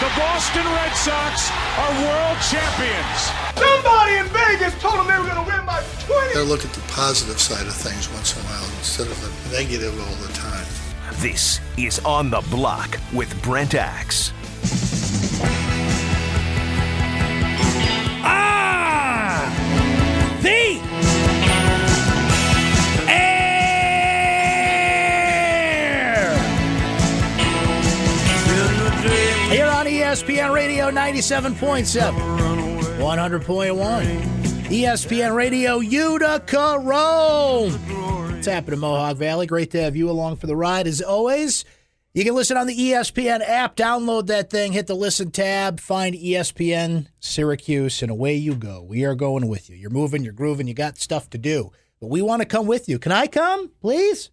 The Boston Red Sox are world champions. Somebody in Vegas told them they were going to win by 20. They look at the positive side of things once in a while instead of the negative all the time. This is On the Block with Brent Axe. Radio 97.7, 100.1. ESPN Radio Utica Rome. What's happening, Mohawk Valley? Great to have you along for the ride as always. You can listen on the ESPN app. Download that thing, hit the listen tab, find ESPN Syracuse, and away you go. We are going with you. You're moving, you're grooving, you got stuff to do. But we want to come with you. Can I come, please?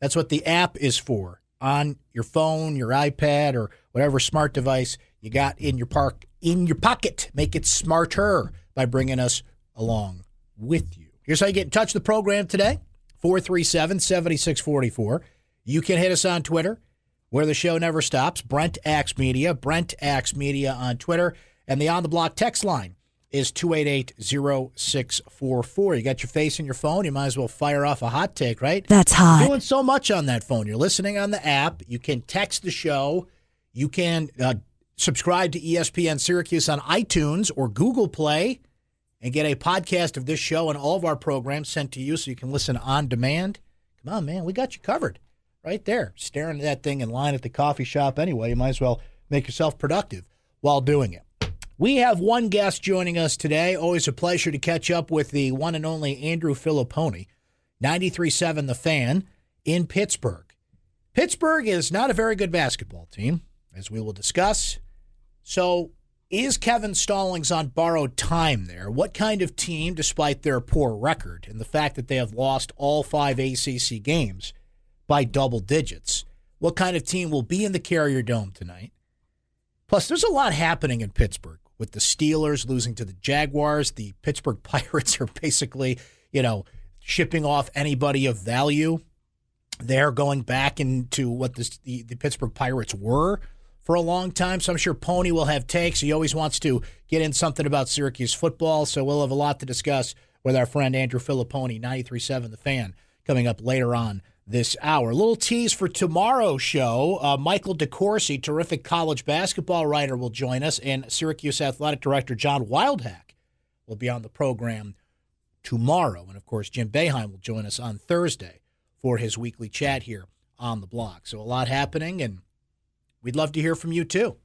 That's what the app is for. On your phone, your iPad, or whatever smart device you got in your park, in your pocket. Make it smarter by bringing us along with you. Here's how you get in touch with the program today 437 7644. You can hit us on Twitter, where the show never stops. Brent Axe Media, Brent Axe Media on Twitter. And the on the block text line is 288 0644. You got your face in your phone. You might as well fire off a hot take, right? That's hot. Doing so much on that phone. You're listening on the app. You can text the show. You can uh, subscribe to ESPN Syracuse on iTunes or Google Play and get a podcast of this show and all of our programs sent to you so you can listen on demand. Come on, man. We got you covered right there. Staring at that thing in line at the coffee shop anyway. You might as well make yourself productive while doing it. We have one guest joining us today. Always a pleasure to catch up with the one and only Andrew Fillipponi, 93.7 The Fan in Pittsburgh. Pittsburgh is not a very good basketball team, as we will discuss. So, is Kevin Stallings on borrowed time there? What kind of team, despite their poor record and the fact that they have lost all five ACC games by double digits, what kind of team will be in the Carrier Dome tonight? Plus, there's a lot happening in Pittsburgh with the Steelers losing to the Jaguars. The Pittsburgh Pirates are basically, you know, shipping off anybody of value. They're going back into what the, the, the Pittsburgh Pirates were for a long time. So I'm sure Pony will have takes. He always wants to get in something about Syracuse football. So we'll have a lot to discuss with our friend Andrew Fillipponi, 93.7 The Fan, coming up later on this hour. A little tease for tomorrow's show. Uh, Michael DeCourcy, terrific college basketball writer, will join us, and Syracuse Athletic Director John Wildhack will be on the program tomorrow. And of course, Jim Boeheim will join us on Thursday for his weekly chat here on the block. So a lot happening, and we'd love to hear from you too.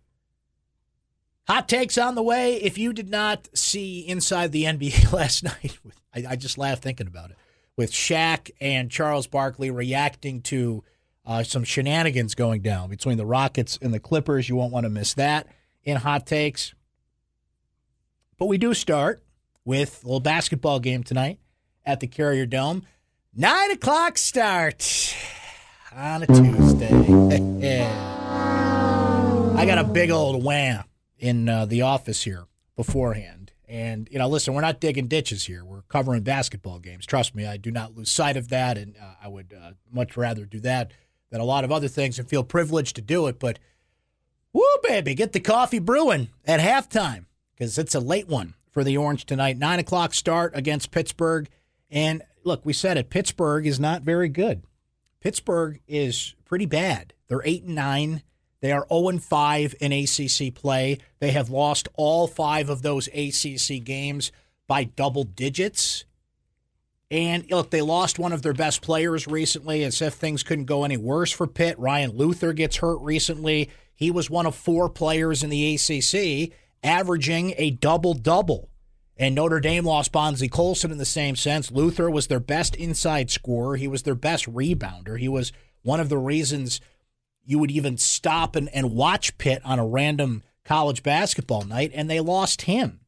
Hot takes on the way. If you did not see Inside the NBA last night, I, I just laughed thinking about it, with Shaq and Charles Barkley reacting to uh, some shenanigans going down between the Rockets and the Clippers. You won't want to miss that in hot takes. But we do start with a little basketball game tonight at the Carrier Dome. Nine o'clock start on a Tuesday. I got a big old wham in uh, the office here beforehand. And, you know, listen, we're not digging ditches here. We're covering basketball games. Trust me, I do not lose sight of that. And uh, I would uh, much rather do that than a lot of other things and feel privileged to do it. But, woo, baby, get the coffee brewing at halftime because it's a late one for the Orange tonight. Nine o'clock start against Pittsburgh. And look, we said it. Pittsburgh is not very good. Pittsburgh is pretty bad. They're eight and nine. They are 0 and 5 in ACC play. They have lost all five of those ACC games by double digits. And look, they lost one of their best players recently, as if things couldn't go any worse for Pitt. Ryan Luther gets hurt recently. He was one of four players in the ACC averaging a double double And Notre Dame lost Bonzie Colson in the same sense. Luther was their best inside scorer. He was their best rebounder. He was one of the reasons you would even stop and, and watch Pitt on a random college basketball night, and they lost him.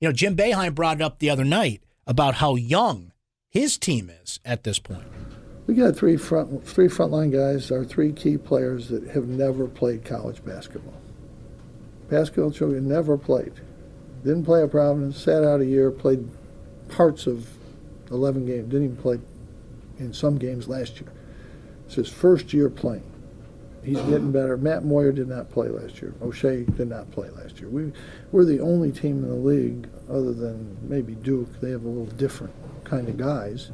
You know, Jim Boeheim brought it up the other night about how young his team is at this point. We got three front three frontline guys, our three key players that have never played college basketball. Paschal Chukwu never played. Didn't play at Providence, sat out a year, played parts of 11 games, didn't even play in some games last year. It's his first year playing. He's getting better. Matt Moyer did not play last year. Oshae did not play last year. We, we're the only team in the league, other than maybe Duke, they have a little different kind of guys,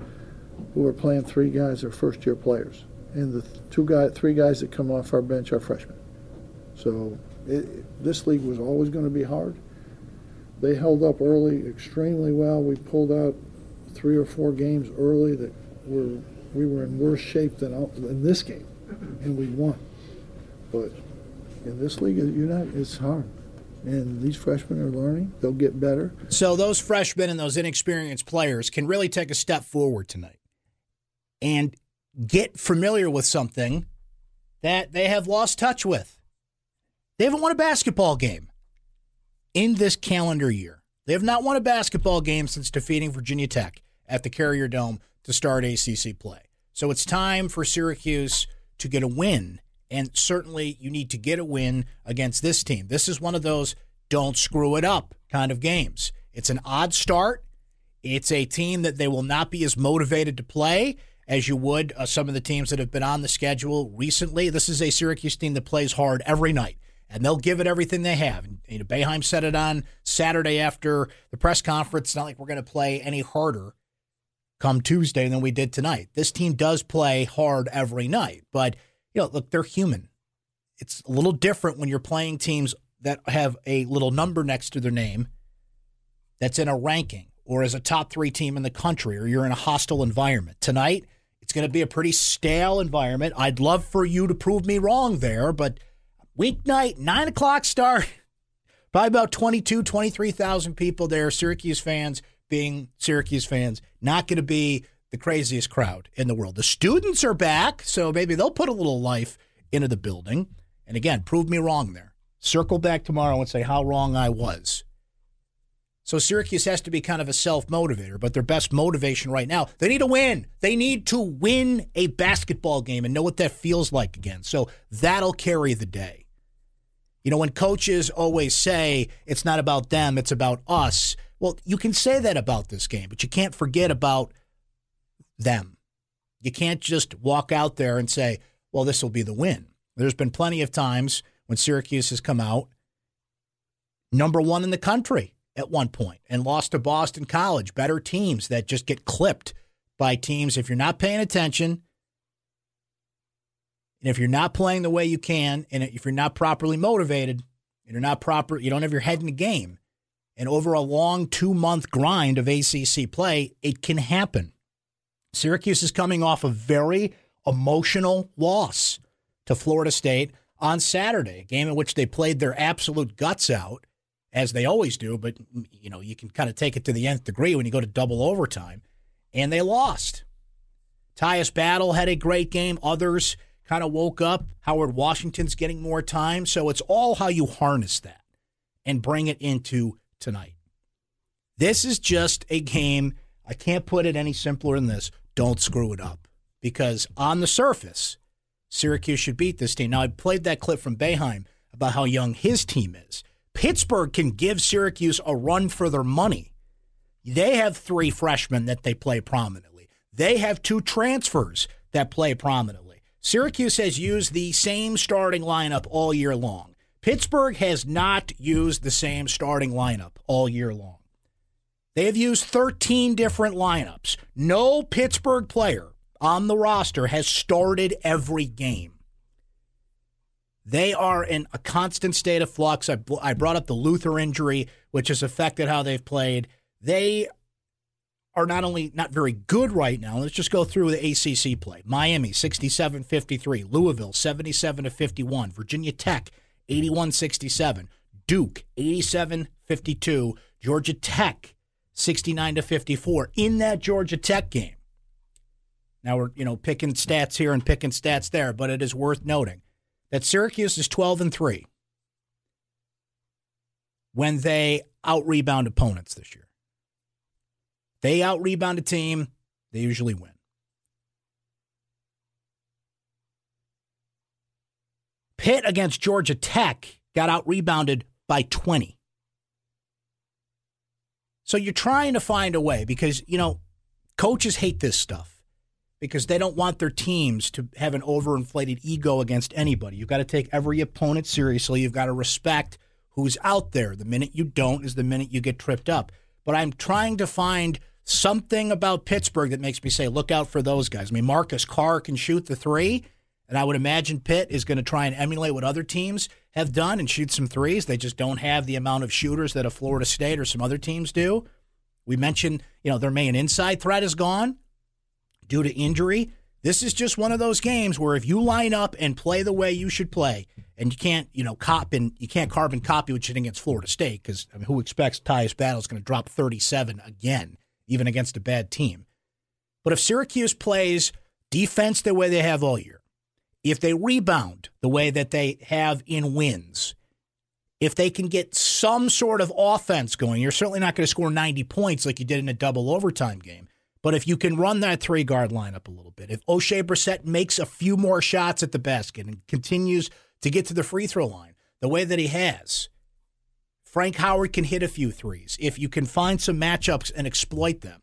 who are playing three guys that are first year players. And the two guy, three guys that come off our bench are freshmen. So it, this league was always going to be hard. They held up early extremely well. We pulled out three or four games early that were we were in worse shape than in this game, and we won. But in this league, you're not. It's hard, and these freshmen are learning. They'll get better. So those freshmen and those inexperienced players can really take a step forward tonight, and get familiar with something that they have lost touch with. They haven't won a basketball game in this calendar year. They have not won a basketball game since defeating Virginia Tech at the Carrier Dome to start ACC play. So it's time for Syracuse to get a win. And certainly you need to get a win against this team. This is one of those don't screw it up kind of games. It's an odd start. It's a team that they will not be as motivated to play as you would uh, some of the teams that have been on the schedule recently. This is a Syracuse team that plays hard every night and they'll give it everything they have. And, you know, Boeheim said it on Saturday after the press conference. It's not like we're going to play any harder come Tuesday than we did tonight. This team does play hard every night, but you know, look, they're human. It's a little different when you're playing teams that have a little number next to their name that's in a ranking or as a top three team in the country, or you're in a hostile environment. Tonight, it's going to be a pretty stale environment. I'd love for you to prove me wrong there, but Weeknight, 9 o'clock start. Probably about 22, 23,000 people there, Syracuse fans being Syracuse fans. Not going to be the craziest crowd in the world. The students are back, so maybe they'll put a little life into the building. And again, prove me wrong there. Circle back tomorrow and say how wrong I was. So Syracuse has to be kind of a self motivator, but their best motivation right now, they need to win. They need to win a basketball game and know what that feels like again. So that'll carry the day. You know, when coaches always say it's not about them, it's about us. Well, you can say that about this game, but you can't forget about them. You can't just walk out there and say, well, this will be the win. There's been plenty of times when Syracuse has come out number one in the country at one point and lost to Boston College, better teams that just get clipped by teams. If you're not paying attention, and if you're not playing the way you can, and if you're not properly motivated, and you're not proper, you don't have your head in the game, and over a long two month grind of ACC play, it can happen. Syracuse is coming off a very emotional loss to Florida State on Saturday, a game in which they played their absolute guts out, as they always do, but you know, you can kind of take it to the nth degree when you go to double overtime, and they lost. Tyus Battle had a great game. Others kind of woke up. Howard Washington's getting more time. So it's all how you harness that and bring it into tonight. This is just a game. I can't put it any simpler than this. Don't screw it up. Because on the surface, Syracuse should beat this team. Now, I played that clip from Boeheim about how young his team is. Pittsburgh can give Syracuse a run for their money. They have three freshmen that they play prominently. They have two transfers that play prominently. Syracuse has used the same starting lineup all year long. Pittsburgh has not used the same starting lineup all year long. They have used 13 different lineups. No Pittsburgh player on the roster has started every game. They are in a constant state of flux. I, I brought up the Luther injury, which has affected how they've played. They are not only not very good right now. Let's just go through the ACC play. Miami 67-53, Louisville 77 51, Virginia Tech 81-67, Duke 87 52. Georgia Tech 69 to 54 in that Georgia Tech game. Now we're, you know, picking stats here and picking stats there, but it is worth noting that Syracuse is 12 and 3 when they out rebound opponents this year. They out rebound a team, they usually win. Pitt against Georgia Tech got out rebounded by 20. So you're trying to find a way because, you know, coaches hate this stuff because they don't want their teams to have an overinflated ego against anybody. You've got to take every opponent seriously. You've got to respect who's out there. The minute you don't is the minute you get tripped up. But I'm trying to find something about Pittsburgh that makes me say, look out for those guys. I mean, Marcus Carr can shoot the three. And I would imagine Pitt is going to try and emulate what other teams have done and shoot some threes. They just don't have the amount of shooters that a Florida State or some other teams do. We mentioned, you know, their main inside threat is gone due to injury. This is just one of those games where if you line up and play the way you should play, and you can't, you know, cop and you can't carbon copy what you did against Florida State because I mean, who expects Tyus Battle is going to drop 37 again, even against a bad team. But if Syracuse plays defense the way they have all year, if they rebound the way that they have in wins, if they can get some sort of offense going, you're certainly not going to score 90 points like you did in a double overtime game. But if you can run that three guard lineup a little bit, if Oshae Brissett makes a few more shots at the basket and continues to get to the free throw line the way that he has, Frank Howard can hit a few threes. If you can find some matchups and exploit them,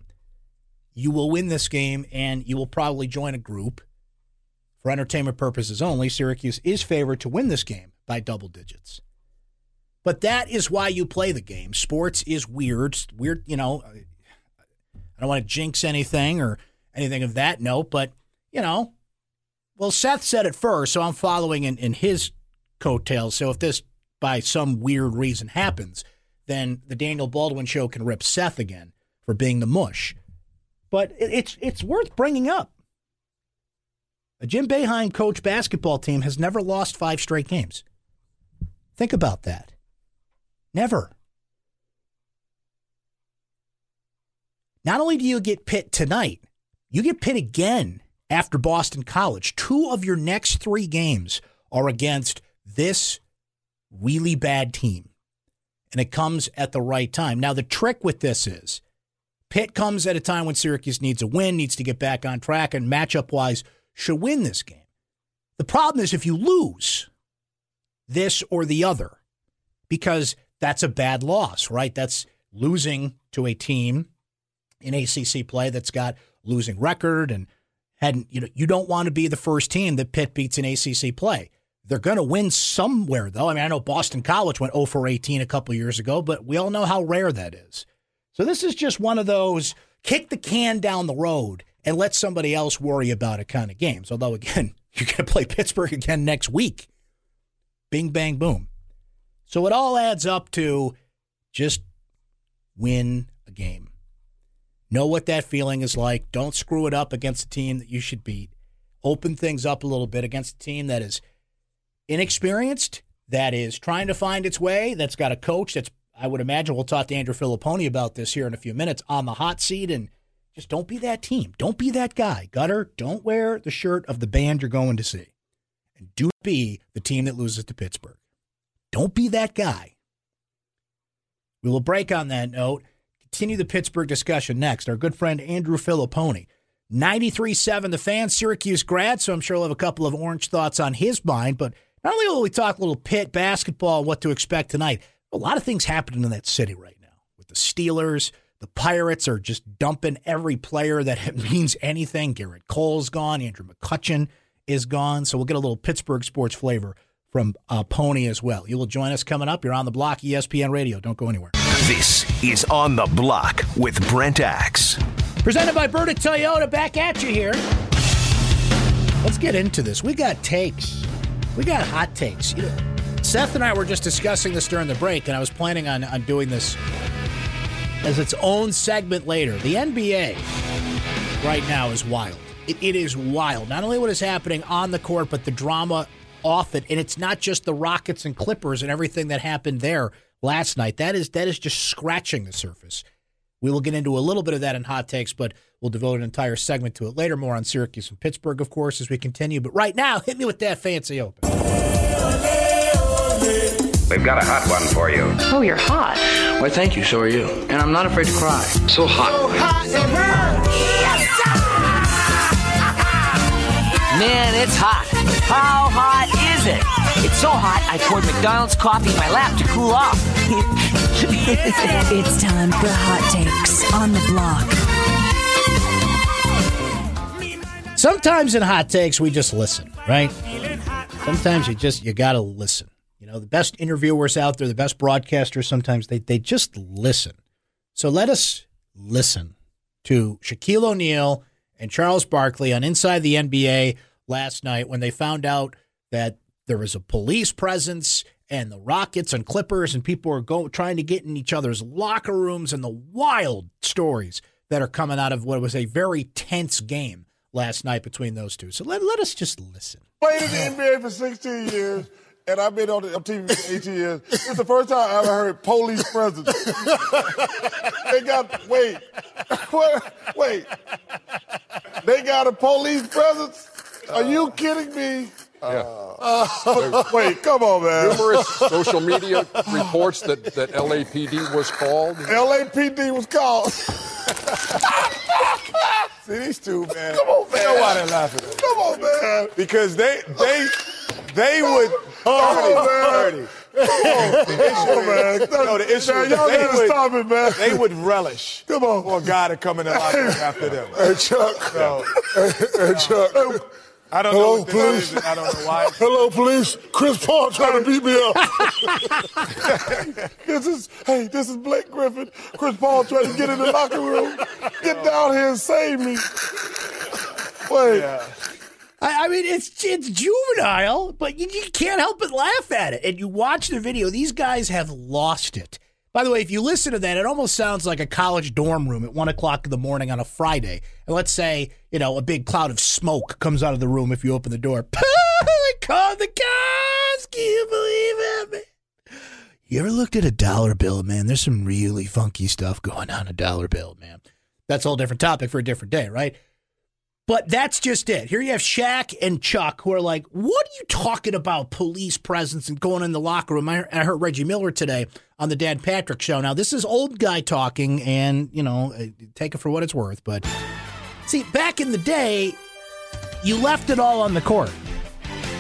you will win this game and you will probably join a group for entertainment purposes only, Syracuse is favored to win this game by double digits. But that is why you play the game. Sports is weird. Weird, you know. I don't want to jinx anything or anything of that note, but, you know, well, Seth said it first, so I'm following in, in his coattails. So if this, by some weird reason, happens, then the Daniel Baldwin show can rip Seth again for being the mush. But it, it's it's worth bringing up. A Jim Boeheim coach basketball team has never lost five straight games. Think about that. Never. Not only do you get Pitt tonight, you get Pitt again after Boston College. Two of your next three games are against this really bad team. And it comes at the right time. Now, the trick with this is Pitt comes at a time when Syracuse needs a win, needs to get back on track, and matchup wise, should win this game. The problem is if you lose this or the other, because that's a bad loss, right? That's losing to a team in ACC play that's got losing record and hadn't, you know, you don't want to be the first team that Pitt beats in ACC play. They're going to win somewhere, though. I mean, I know Boston College went 0 for 18 a couple years ago, but we all know how rare that is. So this is just one of those kick the can down the road and let somebody else worry about it kind of games. Although, again, you're going to play Pittsburgh again next week. Bing, bang, boom. So it all adds up to just win a game. Know what that feeling is like. Don't screw it up against a team that you should beat. Open things up a little bit against a team that is inexperienced, that is trying to find its way, that's got a coach that's, I would imagine, we'll talk to Andrew Fillipponi about this here in a few minutes, on the hot seat and just don't be that team. Don't be that guy. Gutter, don't wear the shirt of the band you're going to see. And do be the team that loses to Pittsburgh. Don't be that guy. We will break on that note. Continue the Pittsburgh discussion next. Our good friend Andrew Fillipponi. 93.7 The Fan, Syracuse grad, so I'm sure he'll have a couple of orange thoughts on his mind. But not only will we talk a little pit basketball, what to expect tonight, a lot of things happening in that city right now with the Steelers – the Pirates are just dumping every player that means anything. Gerrit Cole's gone. Andrew McCutchen is gone. So we'll get a little Pittsburgh sports flavor from uh, Pony as well. You will join us coming up. You're on the block, ESPN Radio. Don't go anywhere. This is On the Block with Brent Axe. Presented by Burdick Toyota. Back at you here. Let's get into this. We got takes. We got hot takes. You know, Seth and I were just discussing this during the break, and I was planning on, on doing this as its own segment later. The NBA right now is wild. It, it is wild. Not only what is happening on the court, but the drama off it. And it's not just the Rockets and Clippers and everything that happened there last night. That is that is just scratching the surface. We will get into a little bit of that in hot takes, but we'll devote an entire segment to it later. More on Syracuse and Pittsburgh, of course, as we continue. But right now, hit me with that fancy open. We've got a hot one for you. Oh, you're hot. Why, thank you. So are you. And I'm not afraid to cry. So hot. So hot it hurts. Man, it's hot. How hot is it? It's so hot, I poured McDonald's coffee in my lap to cool off. it's time for Hot Takes on the block. Sometimes in Hot Takes, we just listen, right? Sometimes you just, you got to listen. Know, the best interviewers out there, the best broadcasters, sometimes they, they just listen. So let us listen to Shaquille O'Neal and Charles Barkley on Inside the NBA last night when they found out that there was a police presence and the Rockets and Clippers and people are go, trying to get in each other's locker rooms and the wild stories that are coming out of what was a very tense game last night between those two. So let, let us just listen. Played in the NBA for 16 years and I've been on, the, on TV for 18 years. It's the first time I ever heard police presence. they got wait, wait, they got a police presence. Are you kidding me? Yeah. Uh, wait, come on, man. Numerous social media reports that, that LAPD was called. LAPD was called. See these two, man. Come on, man. Nobody laughing. At Come on, man. Because they they they would. Oh, 30, man. 30. Oh, man. No, the issue man, y'all they would, stop it, man. They would relish Come on. for a guy to come in the locker room after them. Hey, Chuck. So, hey, hey, Chuck. I don't Hello, know police. I don't know why. Hello, police. Chris Paul trying to beat me up. this is hey, this is Blake Griffin. Chris Paul trying to get in the locker room. Get down here and save me. Wait. Yeah. I, I mean, it's it's juvenile, but you, you can't help but laugh at it. And you watch the video; these guys have lost it. By the way, if you listen to that, it almost sounds like a college dorm room at one o'clock in the morning on a Friday. And let's say, you know, a big cloud of smoke comes out of the room if you open the door. they called the cops. Can you believe it? You ever looked at a dollar bill, man? There's some really funky stuff going on a dollar bill, man. That's a whole different topic for a different day, right? But that's just it. Here you have Shaq and Chuck who are like, what are you talking about police presence and going in the locker room? I heard Reggie Miller today on the Dan Patrick show. Now, this is old guy talking, and, you know, uh, take it for what it's worth. But see, back in the day, you left it all on the court.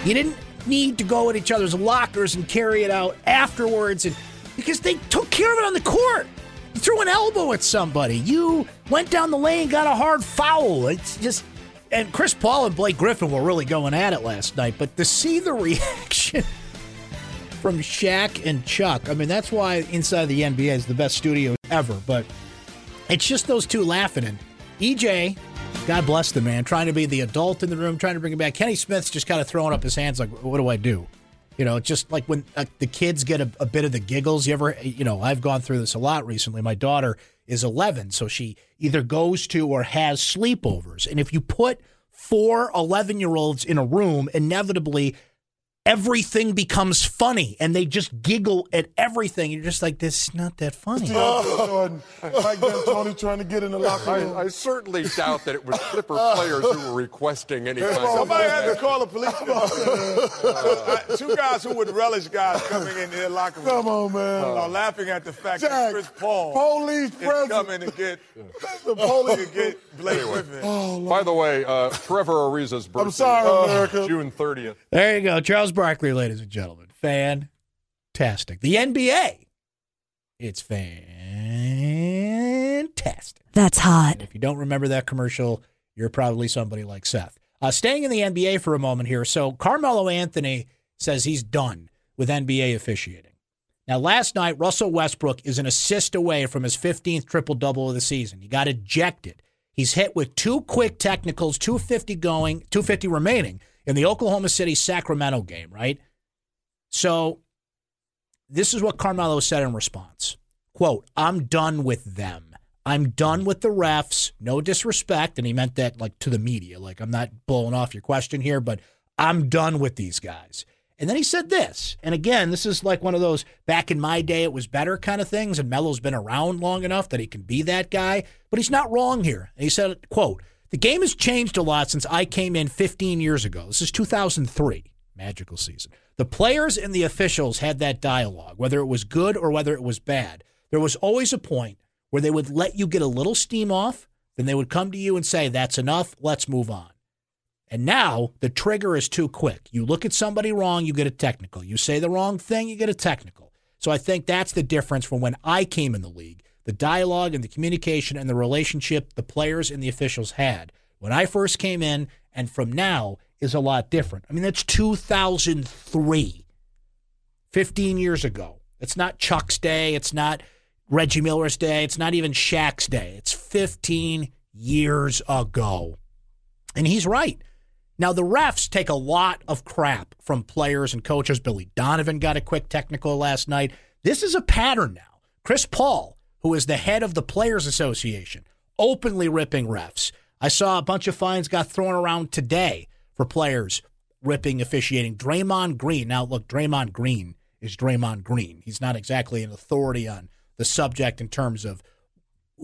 You didn't need to go in each other's lockers and carry it out afterwards and because they took care of it on the court. You threw an elbow at somebody. You went down the lane, got a hard foul. It's just and Chris Paul and Blake Griffin were really going at it last night, but to see the reaction from Shaq and Chuck, I mean, that's why Inside the NBA is the best studio ever, but it's just those two laughing. And EJ, God bless the man, trying to be the adult in the room, trying to bring him back. Kenny Smith's just kind of throwing up his hands like, what do I do? You know, just like when uh, the kids get a, a bit of the giggles. You ever, you know, I've gone through this a lot recently. My daughter is 11, so she either goes to or has sleepovers. And if you put four 11 year olds in a room, inevitably everything becomes funny and they just giggle at everything. You're just like, this is not that funny. Jordan, Mike D'Antoni trying to get in the locker room. I, I certainly doubt that it was Clipper players who were requesting any kind of Somebody had to call the police. uh, two guys who would relish guys coming in their locker room. Come on, man. Uh, laughing at the fact Jack, that Chris Paul police is coming to get the police to get Blake Anyway. Griffin. Oh, By the way, uh, Trevor Ariza's birthday. I'm sorry, is America. June 30th. There you go. Charles Barkley, ladies and gentlemen. Fantastic. The NBA. It's fantastic. That's hot. And if you don't remember that commercial, you're probably somebody like Seth. Uh, staying in the NBA for a moment here. So, Carmelo Anthony says he's done with NBA officiating. Now, last night, Russell Westbrook is an assist away from his 15th triple double of the season. He got ejected. He's hit with two quick technicals, 250 going, 250 remaining in the Oklahoma City Sacramento game, right? So, this is what Carmelo said in response. Quote, I'm done with them. I'm done with the refs. No disrespect. And he meant that like to the media. Like, I'm not blowing off your question here, but I'm done with these guys. And then he said this. And again, this is like one of those back in my day, it was better kind of things. And Melo's been around long enough that he can be that guy. But he's not wrong here. And he said, quote, the game has changed a lot since I came in 15 years ago. This is 2003, magical season. The players and the officials had that dialogue, whether it was good or whether it was bad. There was always a point where they would let you get a little steam off, then they would come to you and say, That's enough, let's move on. And now the trigger is too quick. You look at somebody wrong, you get a technical. You say the wrong thing, you get a technical. So I think that's the difference from when I came in the league the dialogue and the communication and the relationship the players and the officials had when I first came in and from now is a lot different. I mean, that's 2003, 15 years ago. It's not Chuck's day. It's not Reggie Miller's day. It's not even Shaq's day. It's 15 years ago. And he's right. Now, the refs take a lot of crap from players and coaches. Billy Donovan got a quick technical last night. This is a pattern now. Chris Paul who is the head of the Players Association, openly ripping refs. I saw a bunch of fines got thrown around today for players ripping officiating. Draymond Green. Now, look, Draymond Green is Draymond Green. He's not exactly an authority on the subject in terms of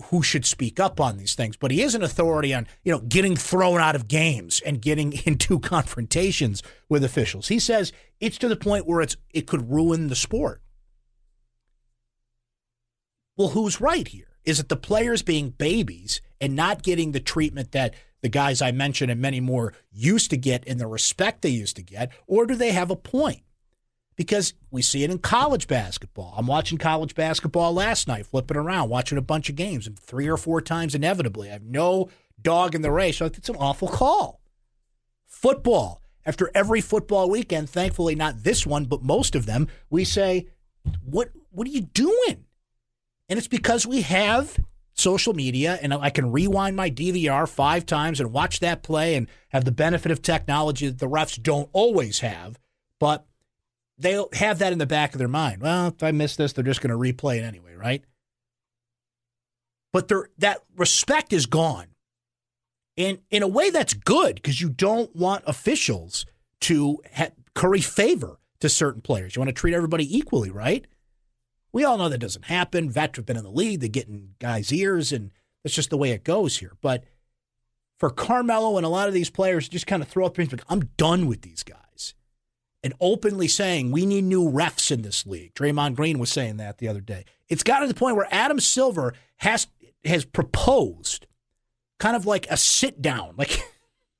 who should speak up on these things, but he is an authority on, you know, getting thrown out of games and getting into confrontations with officials. He says it's to the point where it's it could ruin the sport. Well, who's right here? Is it the players being babies and not getting the treatment that the guys I mentioned and many more used to get and the respect they used to get? Or do they have a point? Because we see it in college basketball. I'm watching college basketball last night, flipping around, watching a bunch of games, and three or four times inevitably, I have no dog in the race. So it's an awful call. Football. After every football weekend, thankfully not this one, but most of them, we say, "What? What are you doing? And it's because we have social media and I can rewind my DVR five times and watch that play and have the benefit of technology that the refs don't always have. But they'll have that in the back of their mind. Well, if I miss this, they're just going to replay it anyway, right? But that respect is gone. And in a way, that's good because you don't want officials to ha- curry favor to certain players. You want to treat everybody equally, right? We all know that doesn't happen. Vets have been in the league, they get in guys' ears, and that's just the way it goes here. But for Carmelo and a lot of these players, just kind of throw up things like, I'm done with these guys. And openly saying, we need new refs in this league. Draymond Green was saying that the other day. It's gotten to the point where Adam Silver has has proposed kind of like a sit down. Like,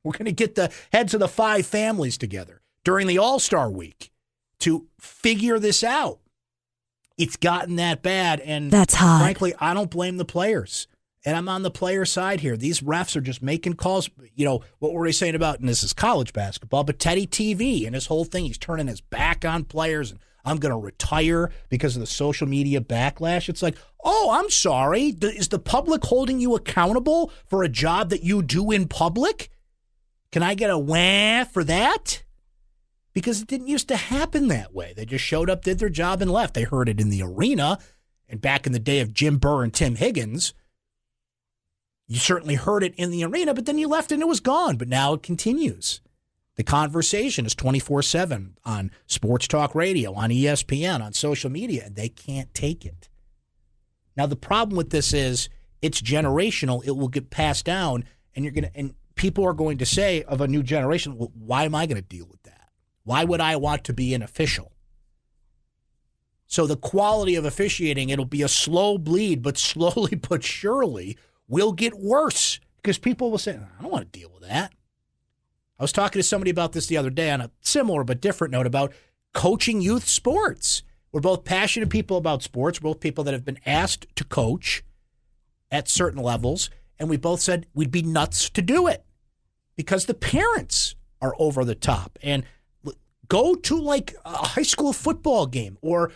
we're going to get the heads of the five families together during the All Star week to figure this out it's gotten that bad. And that's hot. Frankly, I don't blame the players. And I'm on the player side here. These refs are just making calls. You know, what were they saying about, and this is college basketball, but Teddy TV and his whole thing, he's turning his back on players and I'm going to retire because of the social media backlash. It's like, oh, I'm sorry. Is the public holding you accountable for a job that you do in public? Can I get a wah for that? Because it didn't used to happen that way. They just showed up, did their job, and left. They heard it in the arena. And back in the day of Jim Burr and Tim Higgins, you certainly heard it in the arena, but then you left and it was gone. But now it continues. The conversation is 24 7 on sports talk radio, on ESPN, on social media, and they can't take it. Now, the problem with this is it's generational. It will get passed down, and you're going to, and people are going to say of a new generation, well, why am I going to deal with why would I want to be an official? So the quality of officiating, it'll be a slow bleed, but slowly but surely will get worse because people will say, I don't want to deal with that. I was talking to somebody about this the other day on a similar but different note about coaching youth sports. We're both passionate people about sports. We're both people that have been asked to coach at certain levels. And we both said we'd be nuts to do it because the parents are over the top. And Go to like a high school football game or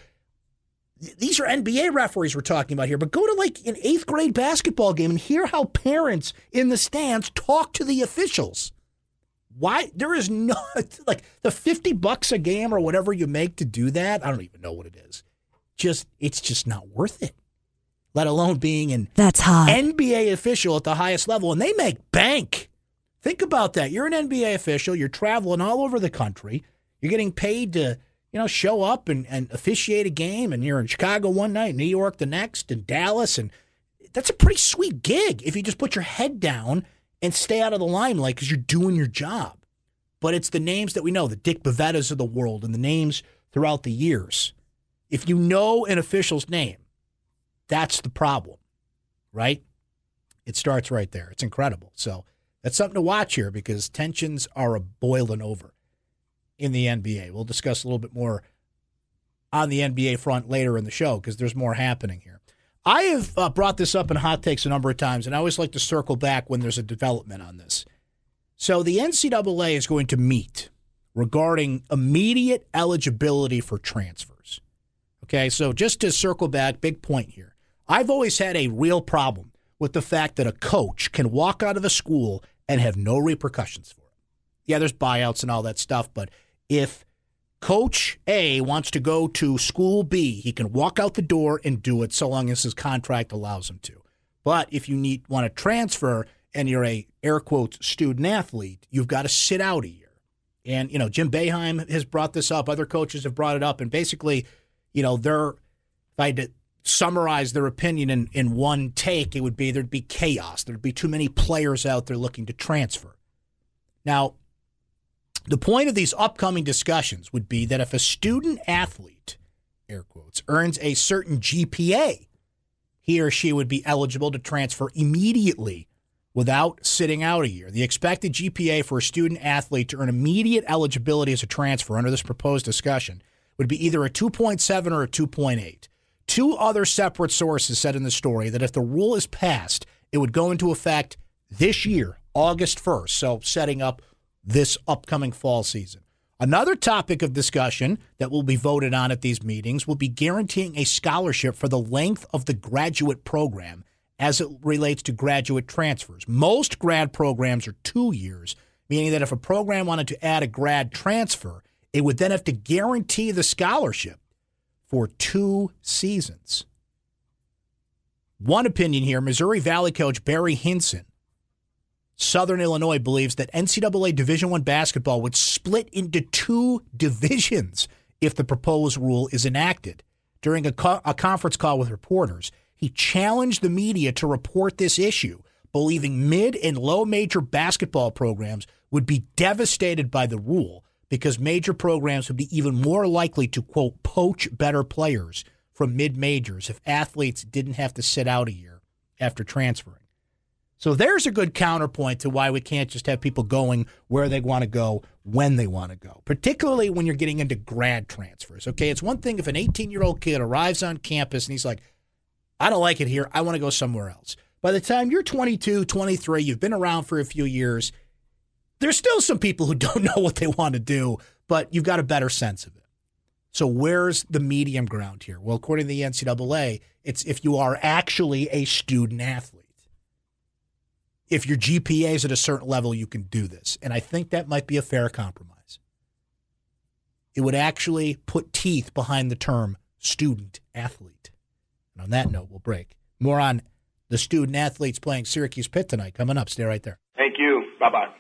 these are NBA referees we're talking about here, but go to like an eighth grade basketball game and hear how parents in the stands talk to the officials. Why there is no like the 50 bucks a game or whatever you make to do that. I don't even know what it is. Just it's just not worth it. Let alone being an That's hot. NBA official at the highest level and they make bank Think about that. You're an NBA official. You're traveling all over the country. You're getting paid to, you know, show up and, and officiate a game. And you're in Chicago one night, New York the next, and Dallas. And that's a pretty sweet gig if you just put your head down and stay out of the limelight because you're doing your job. But it's the names that we know, the Dick Bavettas of the world, and the names throughout the years. If you know an official's name, that's the problem, right? It starts right there. It's incredible. So that's something to watch here because tensions are boiling over in the NBA. We'll discuss a little bit more on the NBA front later in the show because there's more happening here. I have uh, brought this up in hot takes a number of times, and I always like to circle back when there's a development on this. So the NCAA is going to meet regarding immediate eligibility for transfers. Okay, so just to circle back, big point here. I've always had a real problem with the fact that a coach can walk out of a school and have no repercussions for it. Yeah, there's buyouts and all that stuff, but if Coach A wants to go to school B, he can walk out the door and do it so long as his contract allows him to. But if you need want to transfer and you're a air quotes student athlete, you've got to sit out a year. And you know, Jim Boeheim has brought this up. Other coaches have brought it up, and basically, you know, they're if I had to summarize their opinion in, in one take, it would be there'd be chaos. There'd be too many players out there looking to transfer. Now, the point of these upcoming discussions would be that if a student athlete, air quotes, earns a certain GPA, he or she would be eligible to transfer immediately without sitting out a year. The expected GPA for a student athlete to earn immediate eligibility as a transfer under this proposed discussion would be either a 2.7 or a 2.8. Two other separate sources said in the story that if the rule is passed, it would go into effect this year, August 1st, so setting up this upcoming fall season. Another topic of discussion that will be voted on at these meetings will be guaranteeing a scholarship for the length of the graduate program as it relates to graduate transfers. Most grad programs are two years, meaning that if a program wanted to add a grad transfer, it would then have to guarantee the scholarship for two seasons. One opinion here Missouri Valley coach Barry Hinson, Southern Illinois, believes that NCAA Division One basketball would split into two divisions if the proposed rule is enacted. During a, co- a conference call with reporters, he challenged the media to report this issue, believing mid and low major basketball programs would be devastated by the rule because major programs would be even more likely to, quote, poach better players from mid majors if athletes didn't have to sit out a year after transferring. So there's a good counterpoint to why we can't just have people going where they want to go when they want to go, particularly when you're getting into grad transfers. Okay, it's one thing if an 18 year old kid arrives on campus and he's like, I don't like it here. I want to go somewhere else. By the time you're 22, 23, you've been around for a few years, there's still some people who don't know what they want to do, but you've got a better sense of it. So where's the medium ground here? Well, according to the NCAA, it's if you are actually a student athlete. If your GPA is at a certain level, you can do this. And I think that might be a fair compromise. It would actually put teeth behind the term student athlete. And on that note, we'll break. More on the student athletes playing Syracuse Pitt tonight coming up. Stay right there. Thank you. Bye bye.